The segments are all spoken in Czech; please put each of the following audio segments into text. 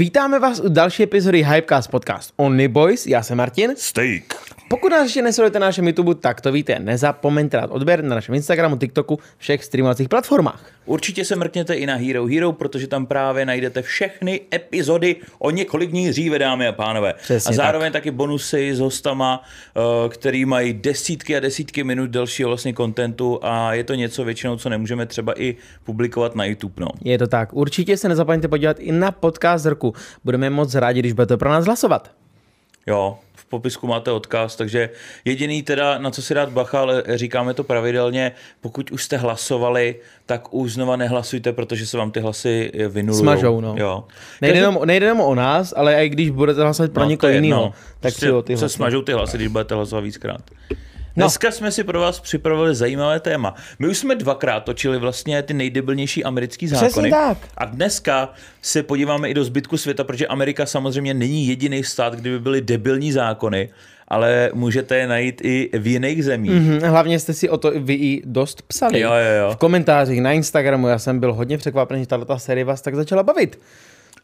Vítáme vás u další epizody Hypecast podcast Only Boys, já jsem Martin. Steak. Pokud nás ještě nesledujete na našem YouTube, tak to víte, nezapomeňte dát odběr na našem Instagramu, TikToku, všech streamovacích platformách. Určitě se mrkněte i na Hero Hero, protože tam právě najdete všechny epizody o několik dní dříve, dámy a pánové. Přesně a zároveň tak. taky bonusy s hostama, eh, který mají desítky a desítky minut dalšího vlastně kontentu a je to něco většinou, co nemůžeme třeba i publikovat na YouTube. No. Je to tak. Určitě se nezapomeňte podívat i na podcast roku. Budeme moc rádi, když budete pro nás hlasovat. Jo, v popisku máte odkaz, takže jediný teda, na co si dát bacha, ale říkáme to pravidelně, pokud už jste hlasovali, tak už znova nehlasujte, protože se vám ty hlasy vynulují. Smažou, no. Jo. Nejde, jenom, nejde jenom o nás, ale i když budete hlasovat pro No, někoho jiného, jedno. tak Prostě si ty se hlasy. smažou ty hlasy, když budete hlasovat víckrát. No. Dneska jsme si pro vás připravili zajímavé téma. My už jsme dvakrát točili vlastně ty nejdebilnější americký zákony. Přesně tak. A dneska se podíváme i do zbytku světa, protože Amerika samozřejmě není jediný stát, kde by byly debilní zákony, ale můžete je najít i v jiných zemích. Mhm, Hlavně jste si o to vy i dost psali. Jo, jo, jo. V komentářích na Instagramu, já jsem byl hodně překvapený, že tato série vás tak začala bavit.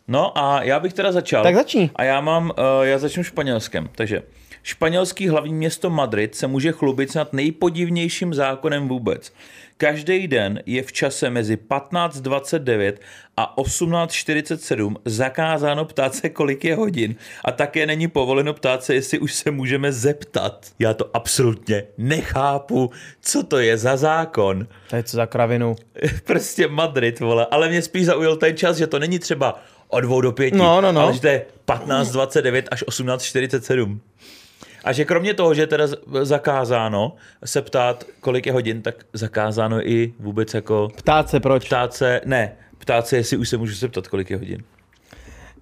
No a já bych teda začal. Tak začni. A já mám, uh, já začnu španělskem. Takže španělský hlavní město Madrid se může chlubit snad nejpodivnějším zákonem vůbec. Každý den je v čase mezi 15.29 a 18.47 zakázáno ptát se, kolik je hodin. A také není povoleno ptát se, jestli už se můžeme zeptat. Já to absolutně nechápu, co to je za zákon. To je co za kravinu. prostě Madrid, vole. Ale mě spíš zaujal ten čas, že to není třeba od dvou do pěti, No, no, no. ale že to je 15.29 až 18.47. A že kromě toho, že je teda zakázáno se ptát, kolik je hodin, tak zakázáno i vůbec jako Ptát se proč. ptát se, ne, ptát se, jestli už se můžu zeptat, kolik je hodin.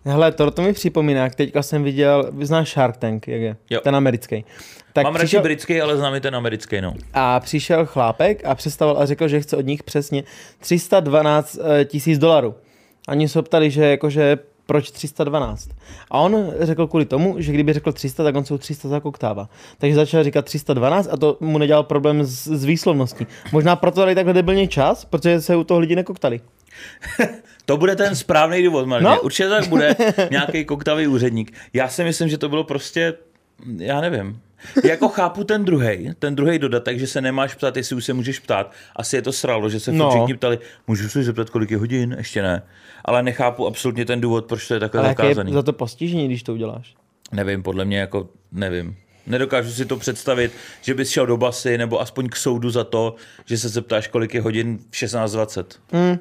Hele, to, to mi připomíná, jak teďka jsem viděl, znáš Shark Tank, jak je? Jo. Ten americký. Tak Mám přišel, radši britský, ale znám i ten americký, no. a přišel chlápek a představil a řekl, že chce od nich přesně 312 eh, tisíc dolarů. Oni se ptali, že jakože proč 312. A on řekl kvůli tomu, že kdyby řekl 300, tak on se u 300 zakoktává. Takže začal říkat 312 a to mu nedělal problém s, s výslovností. Možná proto dali takhle debilně čas, protože se u toho lidi nekoktali. To bude ten správný důvod, Marně. No? Určitě tak bude nějaký koktavý úředník. Já si myslím, že to bylo prostě, já nevím. Jako chápu ten druhý, ten druhý dodatek, že se nemáš ptát, jestli už se můžeš ptát. Asi je to sralo, že se No. všichni ptali, můžu se zeptat, kolik je hodin? Ještě ne. Ale nechápu absolutně ten důvod, proč to je takhle Ale jaké je zakázaný. za to postižení, když to uděláš? Nevím, podle mě jako, nevím. Nedokážu si to představit, že bys šel do basy nebo aspoň k soudu za to, že se zeptáš, kolik je hodin v 16.20.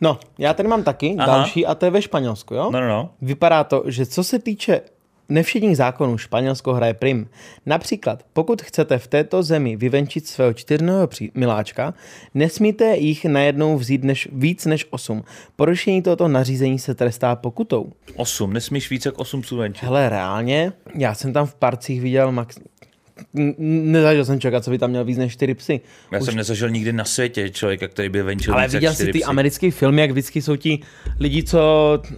No, já tady mám taky Aha. další a to je ve Španělsku, jo? No, no, no. Vypadá to, že co se týče nevšedních zákonů, Španělsko hraje prim. Například, pokud chcete v této zemi vyvenčit svého čtyřného miláčka, nesmíte jich najednou vzít než, víc než 8. Porušení tohoto nařízení se trestá pokutou. 8, nesmíš víc jak 8 psů venčit. Hele, reálně, já jsem tam v parcích viděl max... Nezažil jsem člověka, co by tam měl víc než 4 psy. Já jsem nezažil nikdy na světě člověka, který by venčil Ale viděl jsi čtyři ty psy. americké filmy, jak vždycky jsou ti lidi, co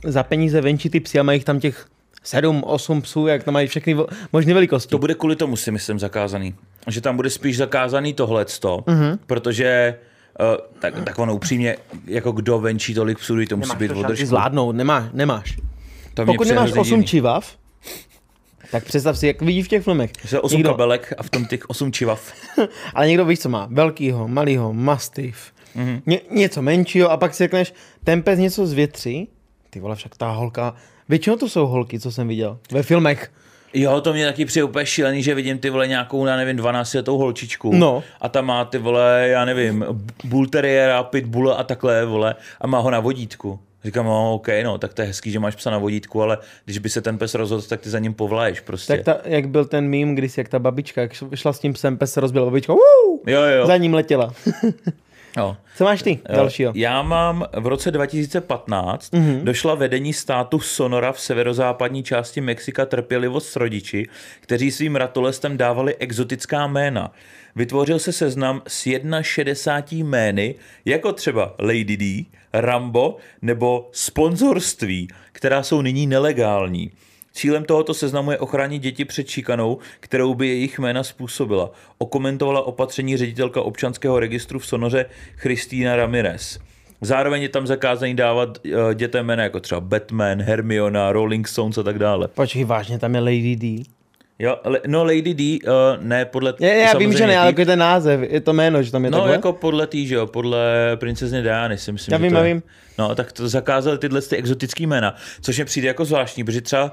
za peníze venčí ty psy a mají tam těch sedm, osm psů, jak tam mají všechny možné velikosti. To bude kvůli tomu si myslím zakázaný. Že tam bude spíš zakázaný tohleto, Mhm. mm-hmm. protože uh, tak, tak ono upřímně, jako kdo venčí tolik psů, to musí Nemáš být održku. zvládnout, nemáš, nemáš. To Pokud nemáš hrozně 8 divný. čivav, tak představ si, jak vidí v těch filmech. Že 8 Někdo, kabelek a v tom těch 8 čivav. ale někdo víš, co má. Velkýho, malýho, mastiff, mm-hmm. Ně, něco menšího a pak si řekneš, ten pes něco zvětří. Ty vole, však ta holka, většinou to jsou holky, co jsem viděl ve filmech. Jo, to mě taky přijde úplně šílený, že vidím ty vole nějakou, já nevím, 12 letou holčičku. No. A ta má ty vole, já nevím, bull terriera, pitbull a takhle, vole, a má ho na vodítku. Říkám, no, OK, no, tak to je hezký, že máš psa na vodítku, ale když by se ten pes rozhodl, tak ty za ním povlaješ prostě. Tak ta, jak byl ten mím, když jak ta babička, jak šla s tím psem, pes se rozbil babička, Woo! Jo, jo. za ním letěla. jo. Co máš ty dalšího? Já mám v roce 2015 Mhm. mm-hmm. došla vedení státu Sonora v severozápadní části Mexika trpělivost s rodiči, kteří svým ratolestem dávali exotická jména. Vytvořil se seznam s 61 jmény, jako třeba Lady D, Rambo nebo sponzorství, která jsou nyní nelegální. Cílem tohoto seznamu je ochránit děti před šikanou, kterou by jejich jména způsobila. Okomentovala opatření ředitelka občanského registru v Sonoře Christína Ramirez. Zároveň je tam zakázaný dávat uh, dětem jména jako třeba Batman, Hermiona, Rolling Stones a tak dále. Počkej, vážně, tam je Lady D. Jo, le, no Lady D, uh, ne podle... Já, já vím, že ne, ale jako ten název, je to jméno, že tam je No takhle? jako podle tý, že jo, podle princezny Diany si myslím, Já že vím, to já je. vím. No, tak to zakázali tyhle ty exotický jména, což mi přijde jako zvláštní, protože třeba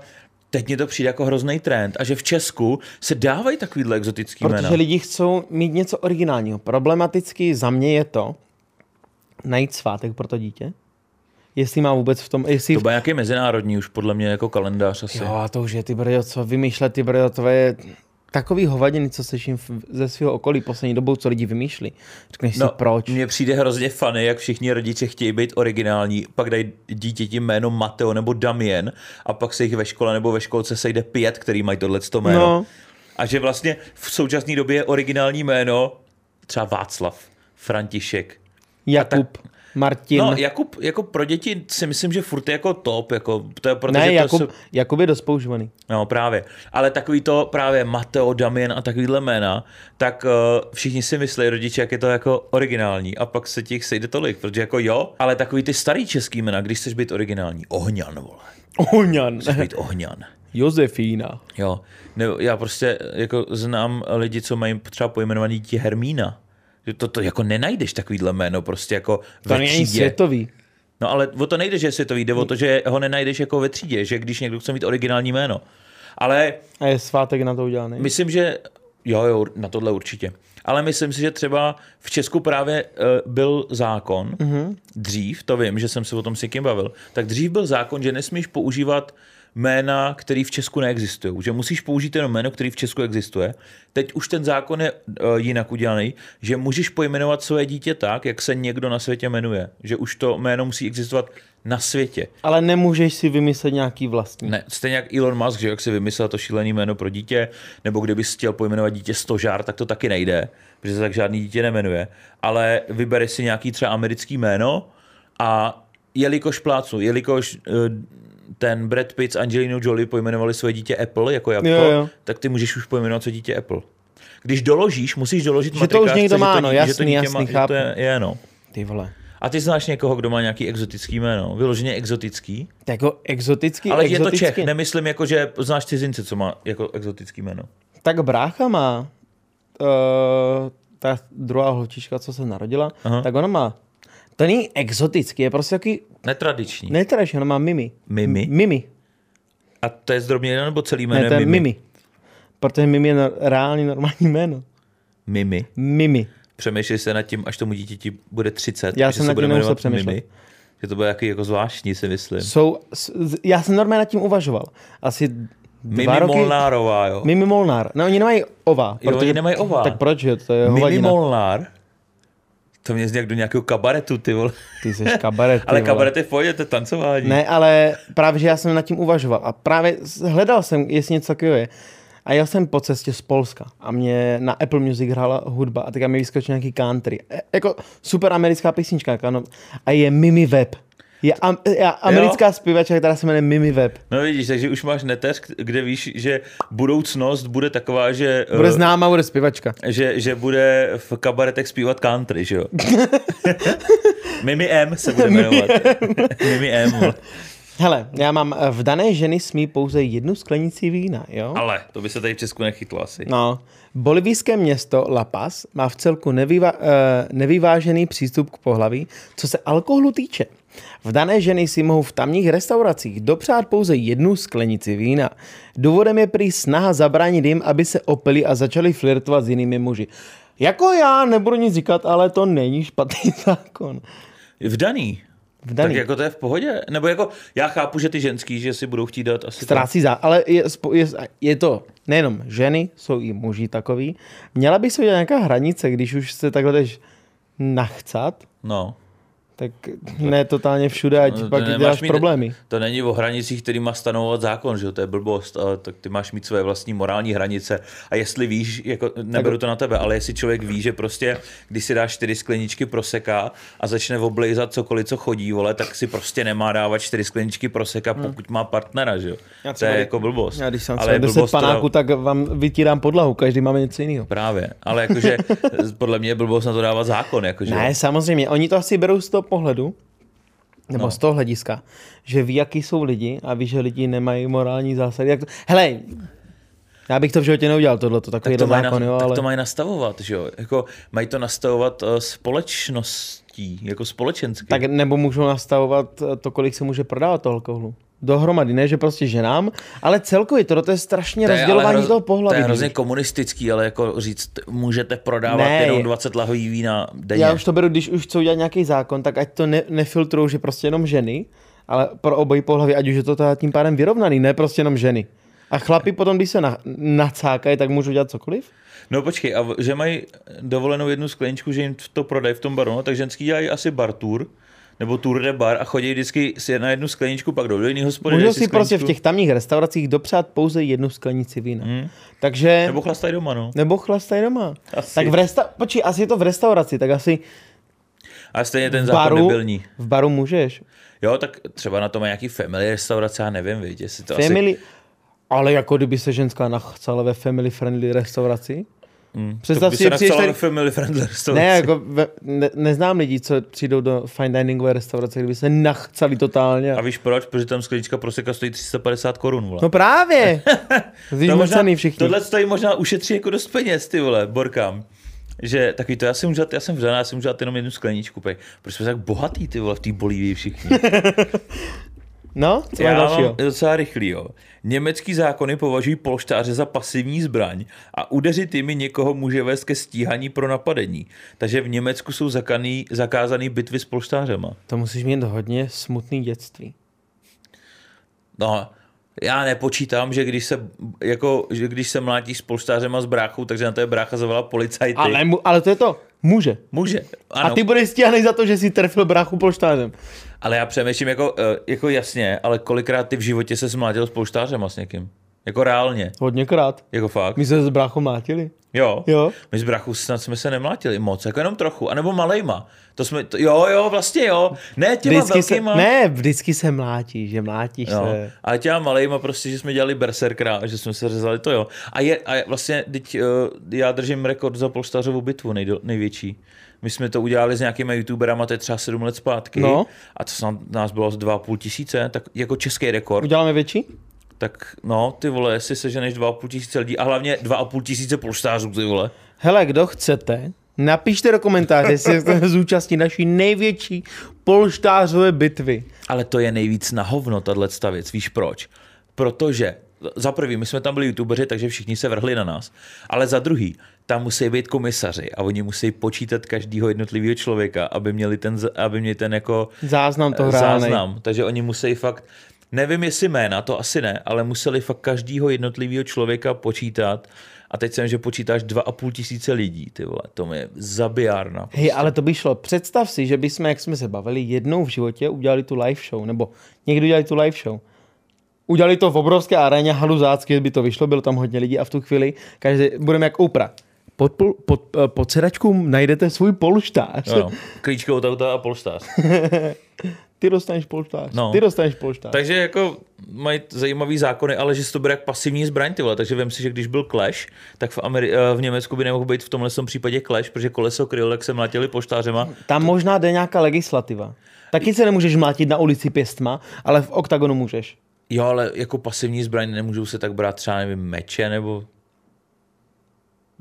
teď mi to přijde jako hrozný trend a že v Česku se dávají takovýhle exotický Protože jména. lidi chcou mít něco originálního. Problematicky za mě je to najít svátek pro to dítě. Jestli má vůbec v tom, jestli... To bude nějaký mezinárodní už podle mě jako kalendář asi. Jo, a to už je ty brdo, co vymýšlet ty brdo, to je takový hovadiny, co slyším ze svého okolí poslední dobou, co lidi vymýšlí. Řekneš si, proč? Mně přijde hrozně funny, jak všichni rodiče chtějí být originální, pak dají dítěti jméno Mateo nebo Damien a pak se jich ve škole nebo ve školce sejde pět, který mají tohle jméno. No. A že vlastně v současné době je originální jméno třeba Václav, František. Jakub, Martin. No, Jakub, jako pro děti si myslím, že furt je jako top, jako, to je, protože ne, to Jakub, jsou- Jakub je dost používaný. No právě. Ale takový to právě Mateo, Damien a takovýhle jména, tak uh, všichni si myslí rodiče, jak je to jako originální. A pak se těch sejde tolik, protože jako jo, ale takový ty starý český jména, když chceš být originální. Ohňan, vole. Ohňan. Chceš být Ohňan. Josefína. Jo. Nebo já prostě jako znám lidi, co mají třeba pojmenovaný dítě Hermína. To, to jako nenajdeš takovýhle jméno prostě jako To ve není světový. No ale o to nejde, že je světový, jde o to, že ho nenajdeš jako ve třídě, že když někdo chce mít originální jméno. Ale A je svátek na to udělaný. Myslím, že jo, jo, na tohle určitě. Ale myslím si, že třeba v Česku právě uh, byl zákon, mm-hmm. dřív, to vím, že jsem se o tom s někým bavil, tak dřív byl zákon, že nesmíš používat jména, který v Česku neexistují. Že musíš použít jenom jméno, který v Česku existuje. Teď už ten zákon je uh, jinak udělaný, že můžeš pojmenovat své dítě tak, jak se někdo na světě jmenuje. Že už to jméno musí existovat na světě. Ale nemůžeš si vymyslet nějaký vlastní. Ne, stejně jak Elon Musk, že jak si vymyslel to šílený jméno pro dítě, nebo kdyby chtěl pojmenovat dítě Stožár, tak to taky nejde, protože se tak žádný dítě nemenuje. Ale vybere si nějaký třeba americký jméno a jelikož plácu, jelikož eh, ten Brad Pitt s Angelinou Jolie pojmenovali své dítě Apple jako jabko, Jo, jo. tak ty můžeš už pojmenovat své dítě Apple. Když doložíš, musíš doložit Že to už někdo má, no, že jasný, to dítě jasný, má, že chápu. to je, je, no. Ty vole. A ty znáš někoho, kdo má nějaký exotický jméno? Vyloženě exotický? Jako exotický, Ale exotický. je to Čech, nemyslím jako, že znáš cizince, co má jako exotický jméno. Tak brácha má, uh, ta druhá holčička, co se narodila. Aha. tak ona má, to není exotický, je prostě takový Netradiční. netraš, ona má Mimi. Mimi? Mimi. A to je zdrobně jméno, nebo celý jméno Ne, to je Mimi. Protože Mimi je no, reálně normální jméno. Mimi. Mimi. Přemýšlej se nad tím, až tomu dítěti bude 30. Já že jsem se nad bude tím nemusel jmenovat přemýšlet. Mimi. Že to bude jaký jako zvláštní, si myslím. Jsou, já jsem normálně nad tím uvažoval. Asi Mimi dva roky... Molnárová, jo. Mimi Molnár. No, oni nemají ova. Jo, oni nemají ova. Tak proč, jo? To je Mimi hovadina. Molnár? To mě zní jak do nějakého kabaretu, ty vole. Ty jsi kabaret. ty Ale kabaret je v pohodě, to je tancování. Ne, ale právě, že já jsem nad tím uvažoval a právě hledal jsem, jestli něco takového je. A jel jsem po cestě z Polska a mě na Apple Music hrála hudba a teďka mi vyskočil nějaký country. E, jako super americká písnička, jako ano. A je Mimi Web. Je, am, je americká zpěvačka, která se jmenuje Mimi Web. No vidíš, takže už máš neteř, kde víš, že budoucnost bude taková, že... Bude eh, známá, bude zpěvačka. že, že bude v kabaretech zpívat country, že jo? Mimi M se bude jmenovat. Mimi M. Hele, já mám eh, v dané ženy smí pouze jednu sklenici vína, jo? Ale to by se tady v Česku nechytlo asi. No, bolivijské město La Paz má v celku nevyva, uh, nevyvážený přístup k pohlaví, co se alkoholu týče. V dané ženy si mohou v tamních restauracích dopřát pouze jednu sklenici vína. Důvodem je prý snaha zabránit jim, aby se opili a začali flirtovat s jinými muži. Jako já nebudu nic říkat, ale to není špatný zákon. V daný. V daný. Tak jako to je v pohodě? Nebo jako, já chápu, že ty ženský, že si budou chtít dát asi to. Ztrácí zá, ale je, je, je to nejenom ženy, jsou i muži takový. Měla by se udělat nějaká hranice, když už se takhle jdeš nachcat, No. Tak ne totálně všude, ať No, to pak děláš mít- problémy. To není o hranicích, který má stanovovat zákon, že jo, to je blbost, ale tak ty máš mít své vlastní morální hranice a jestli víš, jako, neberu to na tebe, ale jestli člověk ví, že prostě, když si dáš čtyři skleničky proseka a začne oblejzat cokoliv, co chodí, vole, tak si prostě nemá dávat čtyři skleničky proseka, pokud má partnera, že jo. Hmm. To je jako blbost. Já když jsem ale je 10 blbost to dá- tak vám vytírám podlahu, každý máme něco jiného. Právě, ale jakože podle mě je blbost na to dávat zákon, jakože Ne, samozřejmě, oni to asi berou z toho pohledu, nebo No. z toho hlediska, že ví, jaký jsou lidi a ví, že lidi nemají morální zásady. Jak to... Hele, já bych to v životě neudělal, tohle, to takový tak to, zákon, na, jo, tak ale... to mají nastavovat, že jo? Jako, mají to nastavovat uh, společností, jako společensky. Tak nebo můžou nastavovat eh, to, kolik se může prodávat toho alkoholu. Dohromady, ne, že prostě ženám, ale celkově to, to je strašně To je rozdělování hroz- toho pohlaví. To je hrozně komunistický, ale jako říct, můžete prodávat Ne, jenom je- 20 lahví vína denně. Já už to beru, když už chcou udělat nějaký zákon, tak ať to ne, nefiltrují, že prostě jenom ženy, ale pro obojí pohlaví, ať už je to teda tím pádem vyrovnaný, ne prostě jenom ženy. A chlapi potom, když se na, nacákají, tak můžou dělat cokoliv? No počkej, a že mají dovolenou jednu skleničku, že jim to prodají v tom baru, no, tak ženský dělají asi bar tour, nebo tour de bar a chodí vždycky si na jednu skleničku, pak do jiného hospody. Můžou dají si prostě v skleničku. těch tamních restauracích dopřát pouze jednu sklenici vína. Hmm. Takže... Nebo chlastají doma, no. nebo chlastají doma. Asi. Tak v resta... Počkej, asi je to v restauraci, tak asi A stejně ten zákon baru, nebylní. v baru můžeš. Jo, tak třeba na to má nějaký family restaurace, já nevím, víš, jestli to asi... Family... Ale jako kdyby se ženská nachcala ve family friendly restauraci? Hmm. Představ to by si, se že přijdeš tady- family friendly restauraci. Ne, jako ve, ne, neznám lidi, co přijdou do fine diningové restaurace, kdyby se nachcali totálně. A víš proč? Protože tam sklenička proseka stojí 350 korun, vole. No právě! To možná- všichni. Tohle stojí možná ušetří jako dost peněz, ty vole, borkám. Že takový to, já jsem dát, já jsem vřená, já jsem můžu dát jenom jednu skleničku, pej. Proč jsme tak bohatý, ty vole, v té Bolívii všichni. No, co já mám dalšího? docela rychlý, jo. Německý zákony považují polštáře za pasivní zbraň a udeřit jimi někoho může vést ke stíhaní pro napadení. Takže v Německu jsou zakaný, zakázaný bitvy s polštářema. To musíš mít hodně smutný dětství. No, já nepočítám, že když se, jako, že když se mlátíš s polštářema s bráchou, takže na to je brácha zavolá policajty. Ale, mu, ale to je to. Může. Může, ano. A ty budeš stíhaný za to, že si trefil bráchu polštářem. Ale já přemýšlím jako, eh, jako jasně, ale kolikrát ty v životě se smlátil s polštářem a s někým? Jako reálně, Hodněkrát. jako fakt. My se s bráchou mátili. Jo. Jo. My s brachu snad jsme se nemlátili moc, jako jenom trochu, anebo malejma. To jsme, to, jo, jo, vlastně jo. Ne těma Vždycky se, velkýma. ne, vždycky se mlátíš, že mlátíš Jo. se. Ale těma malejma prostě, že jsme dělali berserkra, že jsme se řezali, to jo. A, je, a vlastně, teď, uh, já držím rekord za polštářovou bitvu nejdo, největší. My jsme to udělali s nějakými youtuberama, to je třeba sedm let zpátky. No. A to snad nás bylo z 2,5 tisíce, tak jako český rekord. Uděláme větší? Tak no, ty vole, jestli seženeš 2,5 tisíce lidí a hlavně 2,5 tisíce polštářů, ty vole. Hele, kdo chcete, napište do komentáře, jestli se chcete zúčastnit naší největší polštářové bitvy. Ale to je nejvíc na hovno, tahle věc. Víš proč? Protože za prvý, my jsme tam byli youtubeři, takže všichni se vrhli na nás. Ale za druhý, tam musí být komisaři a oni musí počítat každého jednotlivého člověka, aby měli ten, aby měli ten jako Záznam toho eh, hránej. záznam. Takže oni musí fakt, nevím jestli jména, to asi ne, ale museli fakt každého jednotlivého člověka počítat. A teď jsem, že počítáš 2,5 tisíce lidí, ty vole, to mi je zabijárna. Hej, ale to by šlo. Představ si, že bychom, jak jsme se bavili, jednou v životě udělali tu live show, nebo někdo udělali tu live show. Udělali to v obrovské aréně haluzácky, by to vyšlo, bylo tam hodně lidí a v tu chvíli každý, budeme jak Oprah. Pod, pol- pod, eh, pod sedačkou najdete svůj polštář. No, no. Klíčko od auta a polštář. Ty dostaneš polštář. No. Ty dostaneš polštář. Takže jako mají zajímavý zákony, ale že se to bude jak pasivní zbraň, ty vole. Takže vím si, že když byl Clash, tak v, Ameri- eh, v Německu by nemohl být v tomhle tom případě Clash, protože koleso kryl, jak se mlatili poštářema. Tam možná jde nějaká legislativa. Taky se nemůžeš mlátit na ulici pěstma, ale v oktagonu můžeš. Jo, ale jako pasivní zbraň nemůžou se tak brát třeba, nevím, meče nebo...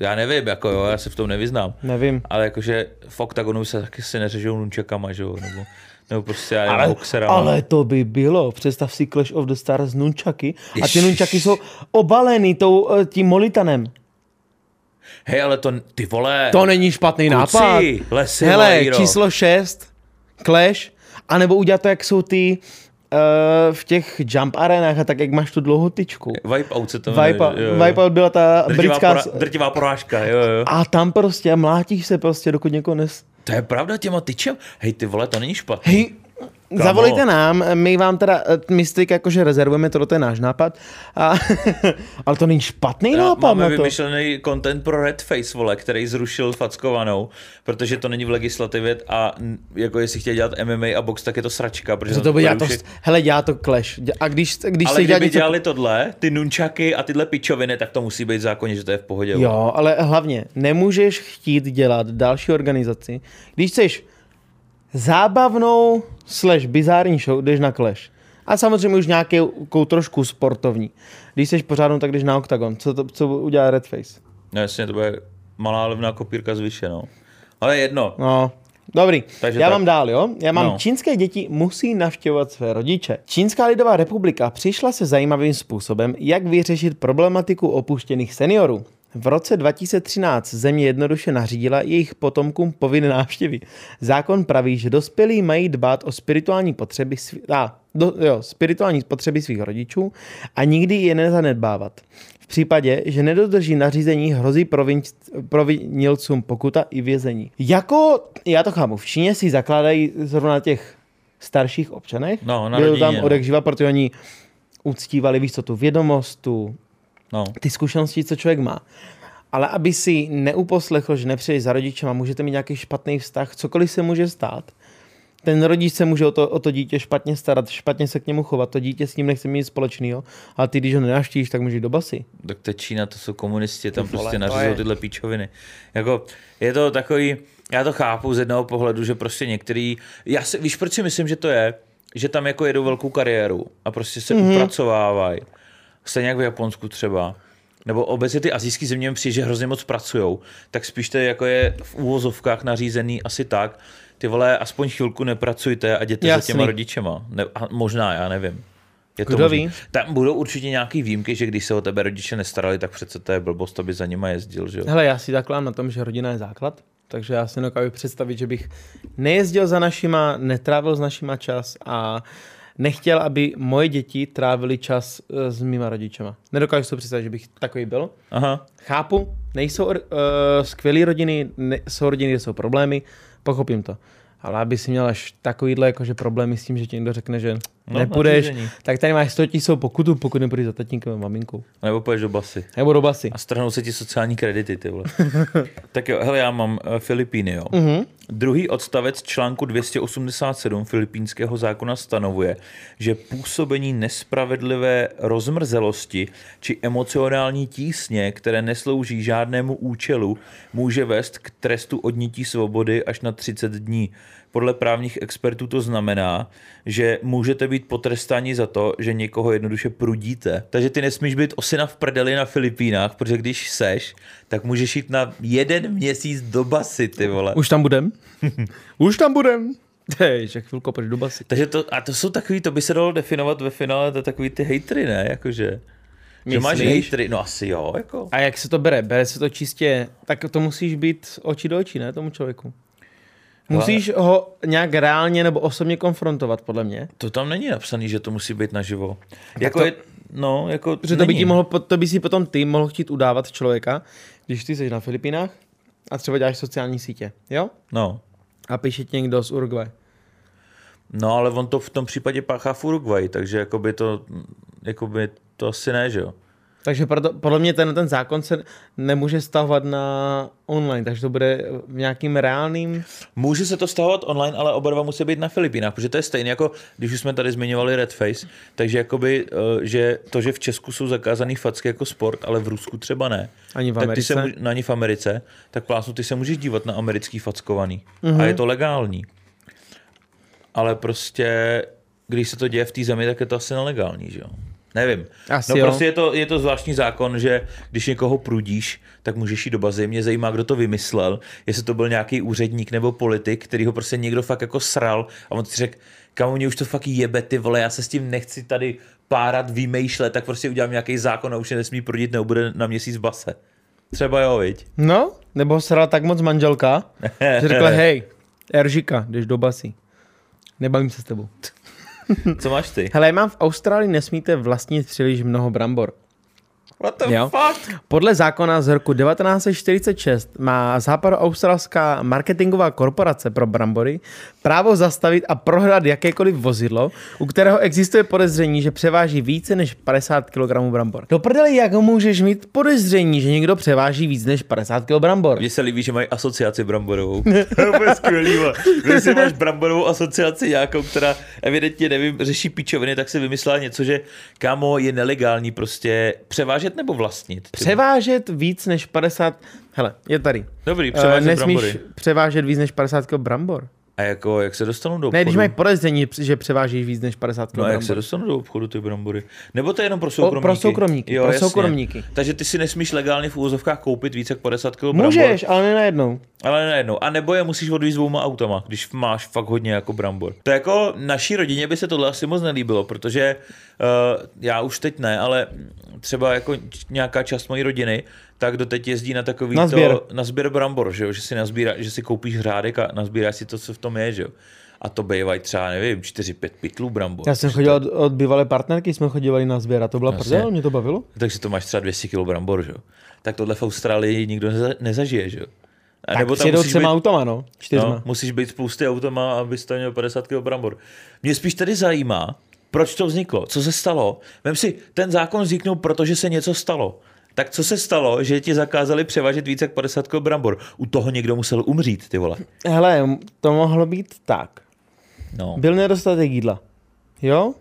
Já nevím, jako jo, já se v tom nevyznám. Nevím. Ale jakože v oktagonu se taky si neřežou nunčakama, že jo, nebo, nebo prostě já Ale, boxerama. ale to by bylo. Představ si Clash of the Stars nunčaky a ty nunčaky jsou obalený tou, eh, tím molitanem. Hej, ale to, ty vole, To není špatný Kuci, nápad. lesy, Hele, číslo 6, Clash, anebo udělat to, jak jsou ty v těch jump arenách a tak, jak máš tu dlouhou tyčku. Wipeout se to Wipeout. Wipeout byla ta Drtivá, britská... pora, drtivá porážka, jo, jo. A tam prostě mlátíš se prostě, dokud někoho nes... To je pravda těma tyčem. Hej, ty vole, to není špatný. Hej, zavolejte nám, my vám teda, eh, my styk jakože rezervujeme, to, to je náš nápad, a, ale to není špatný Já, nápad máme na to. vymyšlený content pro Redface, vole, který zrušil fackovanou, protože to není v legislativě a jako jestli chtějí dělat MMA a box, tak je to sračka. Protože To, to by dělat to, hele, dělá to Clash. A když, když Ale se kdyby něco... dělali tohle, ty nunčaky a tyhle pičoviny, tak to musí být v zákoně, že to je v pohodě. vole. Jo, ale hlavně nemůžeš chtít dělat další organizaci, když chceš zábavnou slash bizární show jdeš na Clash. A samozřejmě už nějakou trošku sportovní. Když jsi pořádnou, tak jdeš na Octagon. Co, to, co udělá Redface? No jasně, to bude malá levná kopírka z vyše, no. Ale jedno. No, Dobrý, Takže já tak. mám dál, jo? Já mám No. čínské děti musí navštěvovat své rodiče. Čínská lidová republika přišla se zajímavým způsobem, jak vyřešit problematiku opuštěných seniorů. V roce 2013 země jednoduše nařídila jejich potomkům povinné návštěvy. Zákon praví, že dospělí mají dbát o spirituální potřeby, svý, a, do, jo, spirituální potřeby svých rodičů a nikdy je nezanedbávat. V případě, že nedodrží nařízení, hrozí provin, provinilcům pokuta i vězení. Jako, já to chápu, v Číně si zakládají zrovna na těch starších občanech. No, na Byl rodině, tam no. odek živa, protože oni uctívali, víš co, tu vědomost, tu, No. ty zkušenosti, co člověk má. Ale aby si neuposlechl, že nepřijde za rodičem a můžete mít nějaký špatný vztah, cokoliv se může stát. Ten rodič se může o to, o to dítě špatně starat, špatně se k němu chovat, to dítě s ním nechce mít společného, ale ty, když ho nenavštívíš, tak může jít do basy. Tak to Čína, to jsou komunisti, tam Ty vole, prostě nařizují tyhle píčoviny. Jako, je to takový, já to chápu z jednoho pohledu, že prostě některý, já si, víš, proč si myslím, že to je? Že tam jako jedou velkou kariéru a prostě se Mhm. mm-hmm. upracovávají. Stejně jak v Japonsku třeba. Nebo obecně ty azijské země mi přijde, že hrozně moc pracujou, tak spíš to je, jako je v úvozovkách nařízený asi tak, ty vole, aspoň chvilku nepracujte a jděte Jasný. za těma rodičema. Ne, a možná, já nevím. Je to možný. ví? Tam budou určitě nějaký výjimky, že když se o tebe rodiče nestarali, tak přece to je blbost, aby za nima jezdil, že jo? Hele, já si zakládám na tom, že rodina je základ, takže já si nedokážu představit, že bych nejezdil za našima, netrávil s našima čas a nechtěl, aby moje děti trávili čas eh, s mýma rodičema. Nedokážu si představit, že bych takový byl. Aha. Chápu, nejsou uh, skvělé rodiny, ne, jsou rodiny, kde jsou problémy, pochopím to. Ale aby si měl až takovýhle jakože problémy s tím, že ti někdo řekne, že No, nepůjdeš, tak tady máš 100 tisíc pokutu, pokud nepůjdeš za tatínkem a maminkou. Nebo půjdeš do basy. Nebo do basy. A strhnou se ti sociální kredity, ty vole. tak jo, hele, já mám uh, Filipíny, jo. Mhm. Druhý odstavec článku 287 filipínského zákona stanovuje, že působení nespravedlivé rozmrzelosti či emocionální tísně, které neslouží žádnému účelu, může vést k trestu odnětí svobody až na 30 dní. Podle právních expertů to znamená, že můžete být potrestáni za to, že někoho jednoduše prudíte. Takže ty nesmíš být osina v prdeli na Filipínách, protože když seš, tak můžeš jít na jeden měsíc do basy, ty vole. Už tam budem? Už tam budem. Hej, že chvilku pojď do basy. Takže to, a to jsou takový, to by se dalo definovat ve finále, to takový ty hejtry, ne? Jakože, že máš Myslíš? hejtry, no asi jo, jako. A jak se to bere? Bere se to čistě, tak to musíš být oči do očí, ne, tomu člověku. Musíš ho nějak reálně nebo osobně konfrontovat, podle mě. To tam není napsaný, že to musí být naživo. Jako to- je, no, jako Protože to by, ti mohlo, to by si potom ty mohl chtít udávat člověka, když ty jsi na Filipínách a třeba děláš sociální sítě, jo? No. A píše ti někdo z Uruguay. no, ale on to v tom případě páchá v Uruguay, takže jakoby to, jakoby to asi ne, že jo. Takže proto, podle mě ten, ten zákon se nemůže stahovat na online, takže to bude v nějakým reálným... Může se to stahovat online, ale oba dva musí být na Filipínách, protože to je stejné jako, když už jsme tady zmiňovali Redface, takže jakoby, eh, že to, že v Česku jsou zakázaný facky jako sport, ale v Rusku třeba ne. Ani v tak ty se, Americe. můž- no, ani v Americe, tak plásnu, ty se můžeš dívat na americký fackovaný. Mhm. Mm-hmm. A je to legální. Ale prostě, když se to děje v té zemi, tak je to asi nelegální, že jo? Nevím. Asi no jo. prostě je to, je to zvláštní zákon, že když někoho prudíš, tak můžeš jít do bazy. Mě zajímá, kdo to vymyslel, jestli to byl nějaký úředník nebo politik, který ho prostě někdo fakt jako sral a on ti řekl, kamo, mě už to fakt jebe, ty vole, já se s tím nechci tady párat, vymýšlet, tak prostě udělám nějaký zákon a už je nesmí prudit, nebo bude na měsíc v base. Třeba jo, viď? No, nebo ho srala tak moc manželka, že řekla, hej, Eržika, jdeš do basy. Nebavím se s tebou. Co máš ty? Hele, mám v Austrálii nesmíte vlastnit příliš mnoho brambor. What the Jo. fuck? Podle zákona z roku 1946 má západoaustralská marketingová korporace pro brambory právo zastavit a prohledat jakékoliv vozidlo, u kterého existuje podezření, že převáží více než 50 kg brambor. Do prdele, jak můžeš mít podezření, že někdo převáží víc než 50 kg brambor? Mně se líbí, že mají asociaci bramborovou. to je skvělý. Když si máš bramborovou asociaci nějakou, která evidentně, nevím, řeší pičoviny, tak si vymyslela něco, že kámo je nelegální prostě převážet nebo vlastnit. Ty- Převážet víc než 50... Hele, je tady. Dobrý, Uh, převážet nesmíš brambory. převážet víc než 50 kg brambor. A jako, jak se dostanou do obchodu? Ne, když mají podezření, že převáží víc než 50 kg. No a jak se dostanou do obchodu ty brambory? Nebo to je jenom pro soukromníky? pro soukromníky, Jo, pro jasně. soukromníky. Takže ty si nesmíš legálně v úvozovkách koupit více jak 50 kg brambor. Můžeš, ale ne najednou. Ale ne najednou. A nebo je musíš odvízt dvouma autama, když máš fakt hodně jako brambor. To jako naší rodině by se tohle asi moc nelíbilo, protože uh, já už teď ne, ale třeba jako nějaká část mojí rodiny, tak doteď jezdí na takový Na sběr. to, na sběr brambor, že, jo? že si nazbírá, že si koupíš řádek a nazbíráš si to, co v tom je, že jo. A to bývají třeba, nevím, 4-5 pytlů brambor. Já jsem chodil od, od bývalé partnerky, jsme chodívali na sběr a to byla Jasně. prdel, mě to bavilo. Takže to máš třeba 200 kg brambor, že jo. Tak tohle v Austrálii nikdo neza, nezažije, že jo. A Tak přijedou třema být, automa, no, čtyřma. no, musíš být spousty automa, abys tam měl 50 kg brambor. Mě spíš tady zajímá, proč to vzniklo, co se stalo. Vem si, ten zákon vzniknul, protože se něco stalo. Tak co se stalo, že ti zakázali převažit více jak 50 kg brambor? U toho někdo musel umřít, ty vole. Hele, to mohlo být tak. No. Byl nedostatek jídla, jo?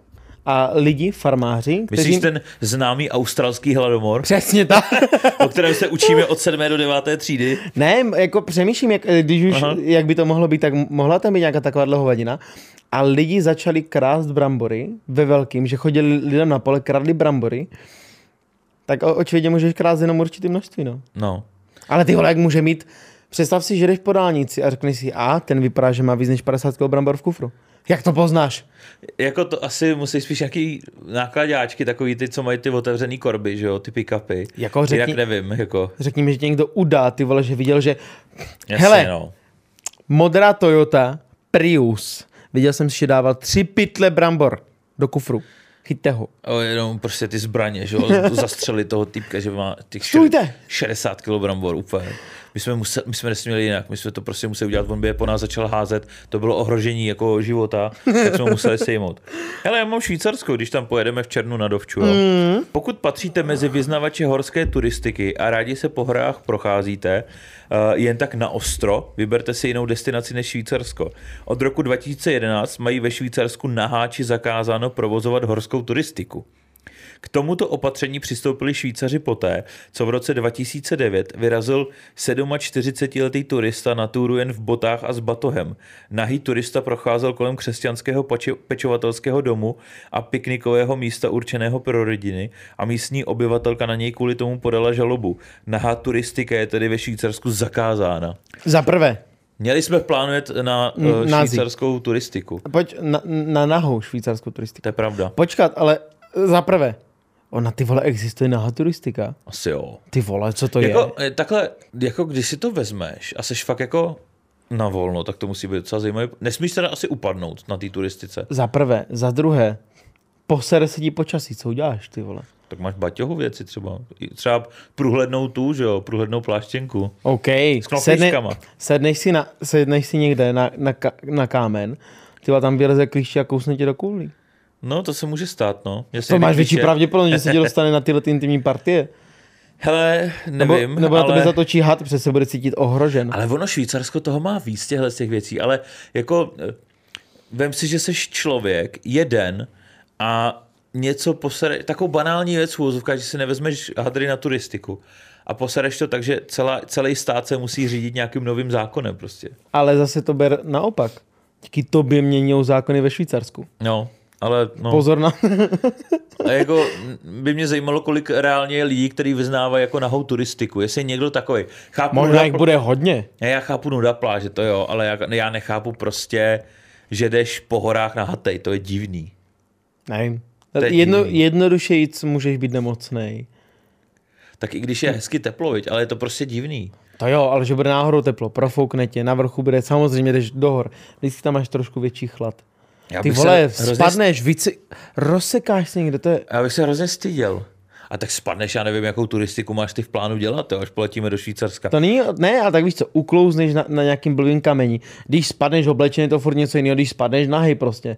A lidi, farmáři, kteří... Myslíš ten známý australský hladomor, Přesně tak. o kterém se učíme od 7. do 9. třídy? ne, jako přemýšlím, jak, když už, Aha. jak by to mohlo být, tak mohla tam být nějaká taková hovadina. A lidi začali krást brambory ve velkým, že chodili lidem na pole, kradli brambory. Tak očividně můžeš krást jenom určitý množství, no. No. Ale ty vole, jak může mít... Představ si, že jdeš po dálnici a řekneš si, a ten vypadá, že má víc než 50 kg brambor v kufru. Jak to poznáš? Jako to asi musí spíš nějaký nákladáčky, takový ty, co mají ty otevřený korby, že jo, ty pick-upy. Jako řekni- Jinak nevím, jako, Řekni mi, že tě někdo udá, ty vole, že viděl, že jasně, Hele. no. modrá Toyota Prius, viděl jsem že dával tři pytle brambor do kufru. Chyťte ho. O, jenom prostě ty zbraně, že jo, zastřeli toho týpka, že má těch Stůjte! 60 kg brambor úplně. My jsme, museli, my jsme nesměli jinak, my jsme to prostě museli udělat, on by je po nás začal házet, to bylo ohrožení jako života, tak jsme museli sejmout. Hele, já mám Švýcarsko, když tam pojedeme v červnu na dovču. Jo. Mm. Pokud patříte mezi vyznavače horské turistiky a rádi se po horách procházíte, jen tak na ostro, vyberte si jinou destinaci než Švýcarsko. Od roku 2011 mají ve Švýcarsku na háči zakázáno provozovat horskou turistiku. K tomuto opatření přistoupili Švýcaři poté, co v roce 2009 vyrazil 47-letý turista na túru jen v botách a s batohem. Nahý turista procházel kolem křesťanského pečovatelského domu a piknikového místa určeného pro rodiny a místní obyvatelka na něj kvůli tomu podala žalobu. Nahá turistika je tedy ve Švýcarsku zakázána. Za prvé, Měli jsme v plánu jet na uh, švýcarskou turistiku. pojď na, na nahou švýcarskou turistiku. To je pravda. Počkat, ale za prvé, ona ty vole existuje nahá turistika. Asi jo. Ty vole, co to je? Jako, eh, takhle, jako když si to vezmeš a seš fakt jako na volno, tak to musí být docela zajímavé. Nesmíš teda asi upadnout na té turistice. Za prvé, za druhé, posere se ti počasí, co uděláš, ty vole? Tak máš baťohu věci třeba. Třeba průhlednou tu, že jo, průhlednou pláštěnku. OK, S knoflíčkama. sedneš, si na, sedneš si někde na, na, na kámen, ty vole, tam vyleze klíště a kousne tě do koulí. No, to se může stát, no. Se To máš větší píše- pravděpodobnost, že se ti dostane na tyhle ty intimní partie. Hele, Nebo, nevím, nebo na ale... tebe zatočí had, protože se bude cítit ohrožen. Ale ono Švýcarsko toho má víc těchhle z těch věcí, ale jako eh, vem si, že jsi člověk, jeden a něco posere, takovou banální věc v že si nevezmeš hadry na turistiku a posereš to tak, že celá, celý stát se musí řídit nějakým novým zákonem prostě. Ale zase to ber naopak. Díky tobě mění zákony ve Švýcarsku. No, ale no. Pozor na... A jako by mě zajímalo, kolik reálně je lidí, kteří vyznávají jako nahou turistiku. Jestli je někdo takový. Chápu, Možná nuda jich bude hodně. Ne, já chápu nuda pláže, to jo, ale já, já nechápu prostě, že jdeš po horách na hatej, to je divný. Nevím. To je Jedno, divný. jednodušejíc můžeš být nemocný. Tak i když je hezky teplo, viď, ale je to prostě divný. To jo, ale že bude náhodou teplo, profoukne tě, na vrchu bude, samozřejmě jdeš do hor, vždycky tam máš trošku větší chlad. Já Ty vole, se hrozně, spadneš, víc, rozsekáš se někde, to je... Já bych se hrozně styděl. A tak spadneš, já nevím, jakou turistiku máš ty v plánu dělat, jo, až poletíme do Švýcarska. To není, ne, ale tak víš co, uklouzneš na, na nějakým blbým kameni. Když spadneš oblečený, to furt něco jiného, když spadneš nahej prostě.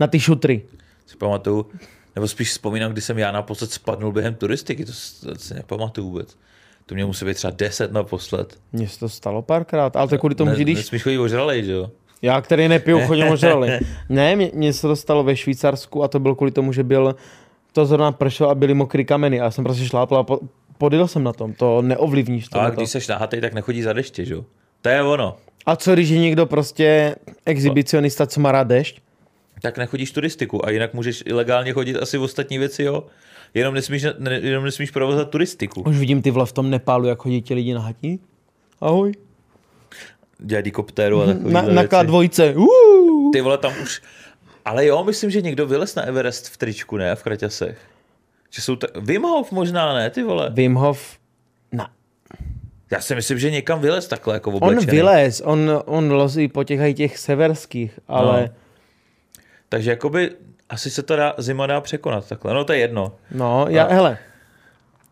Na ty šutry. Si pamatuju, nebo spíš vzpomínám, kdy jsem já naposled spadnul během turistiky, to, to si nepamatuju vůbec. To mě musí být třeba 10 naposled. Mně se to stalo párkrát, ale to kvůli tomu, že když Nesmíš chodit ožralej, že jo? Já, který nepiju, chodím ožrali. Ne, mně, mně se to stalo ve Švýcarsku a to bylo kvůli tomu, že byl, to zrovna pršelo a byly mokrý kameny a já jsem prostě šlápl a po, podjel jsem na tom, to neovlivníš to. A když seš nahatej, tak nechodí za deště, že jo? To je ono. A co když je někdo prostě exhibicionista, co má rád dešť? tak nechodíš turistiku a jinak můžeš ilegálně chodit asi v ostatní věci, jo. Jenom nesmíš, ne, jenom nesmíš provozovat turistiku. Už vidím ty vole v tom Nepálu, jak chodí ti lidi na hatí. Ahoj. Dělat helikoptéru a takový Na, na věci. K2. Uh. Ty vole, tam už... Ale jo, myslím, že někdo vylez na Everest v tričku, ne? V kraťasech. Že jsou tak... Wim Hof možná ne, ty vole. Wim Hof, na, Já si myslím, že někam vylez takhle jako on oblečený. vylez, on, on lozí po těch, těch severských, ale No. Takže jakoby asi se to dá, zima dá překonat takhle. No to je jedno. no, já, hele,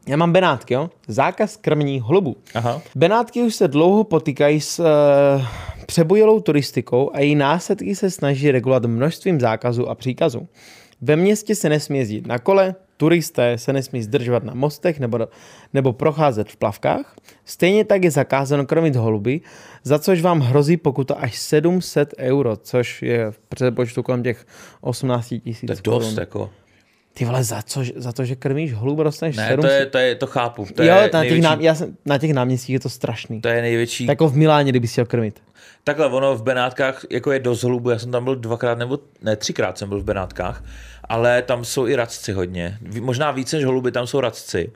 já mám Benátky, jo, zákaz krmení holubů. Aha. Benátky už se dlouho potýkají s uh, přebujelou turistikou a její následky se snaží regulovat množstvím zákazů a příkazů. Ve městě se nesmí jezdit na kole, turisté se nesmí zdržovat na mostech nebo, nebo procházet v plavkách. Stejně tak je zakázáno krmit holuby, za což vám hrozí pokuta až 700 euro, což je v přepočtu kolem těch 18 tisíc To je dost, jako. Ty vole, za, co, za to, že krmíš holub, dostaneš Ne, 700 to, je, to, je, to chápu. To jo, je na těch, nám, já jsem, na těch náměstích je to strašný. to je největší. Tak jako v Miláně, kdyby si chtěl krmit. Takhle, ono v Benátkách jako je dost holubu, já jsem tam byl dvakrát nebo ne, třikrát jsem byl v Benátkách, ale tam jsou i radci hodně. Možná více než holuby, tam jsou radci.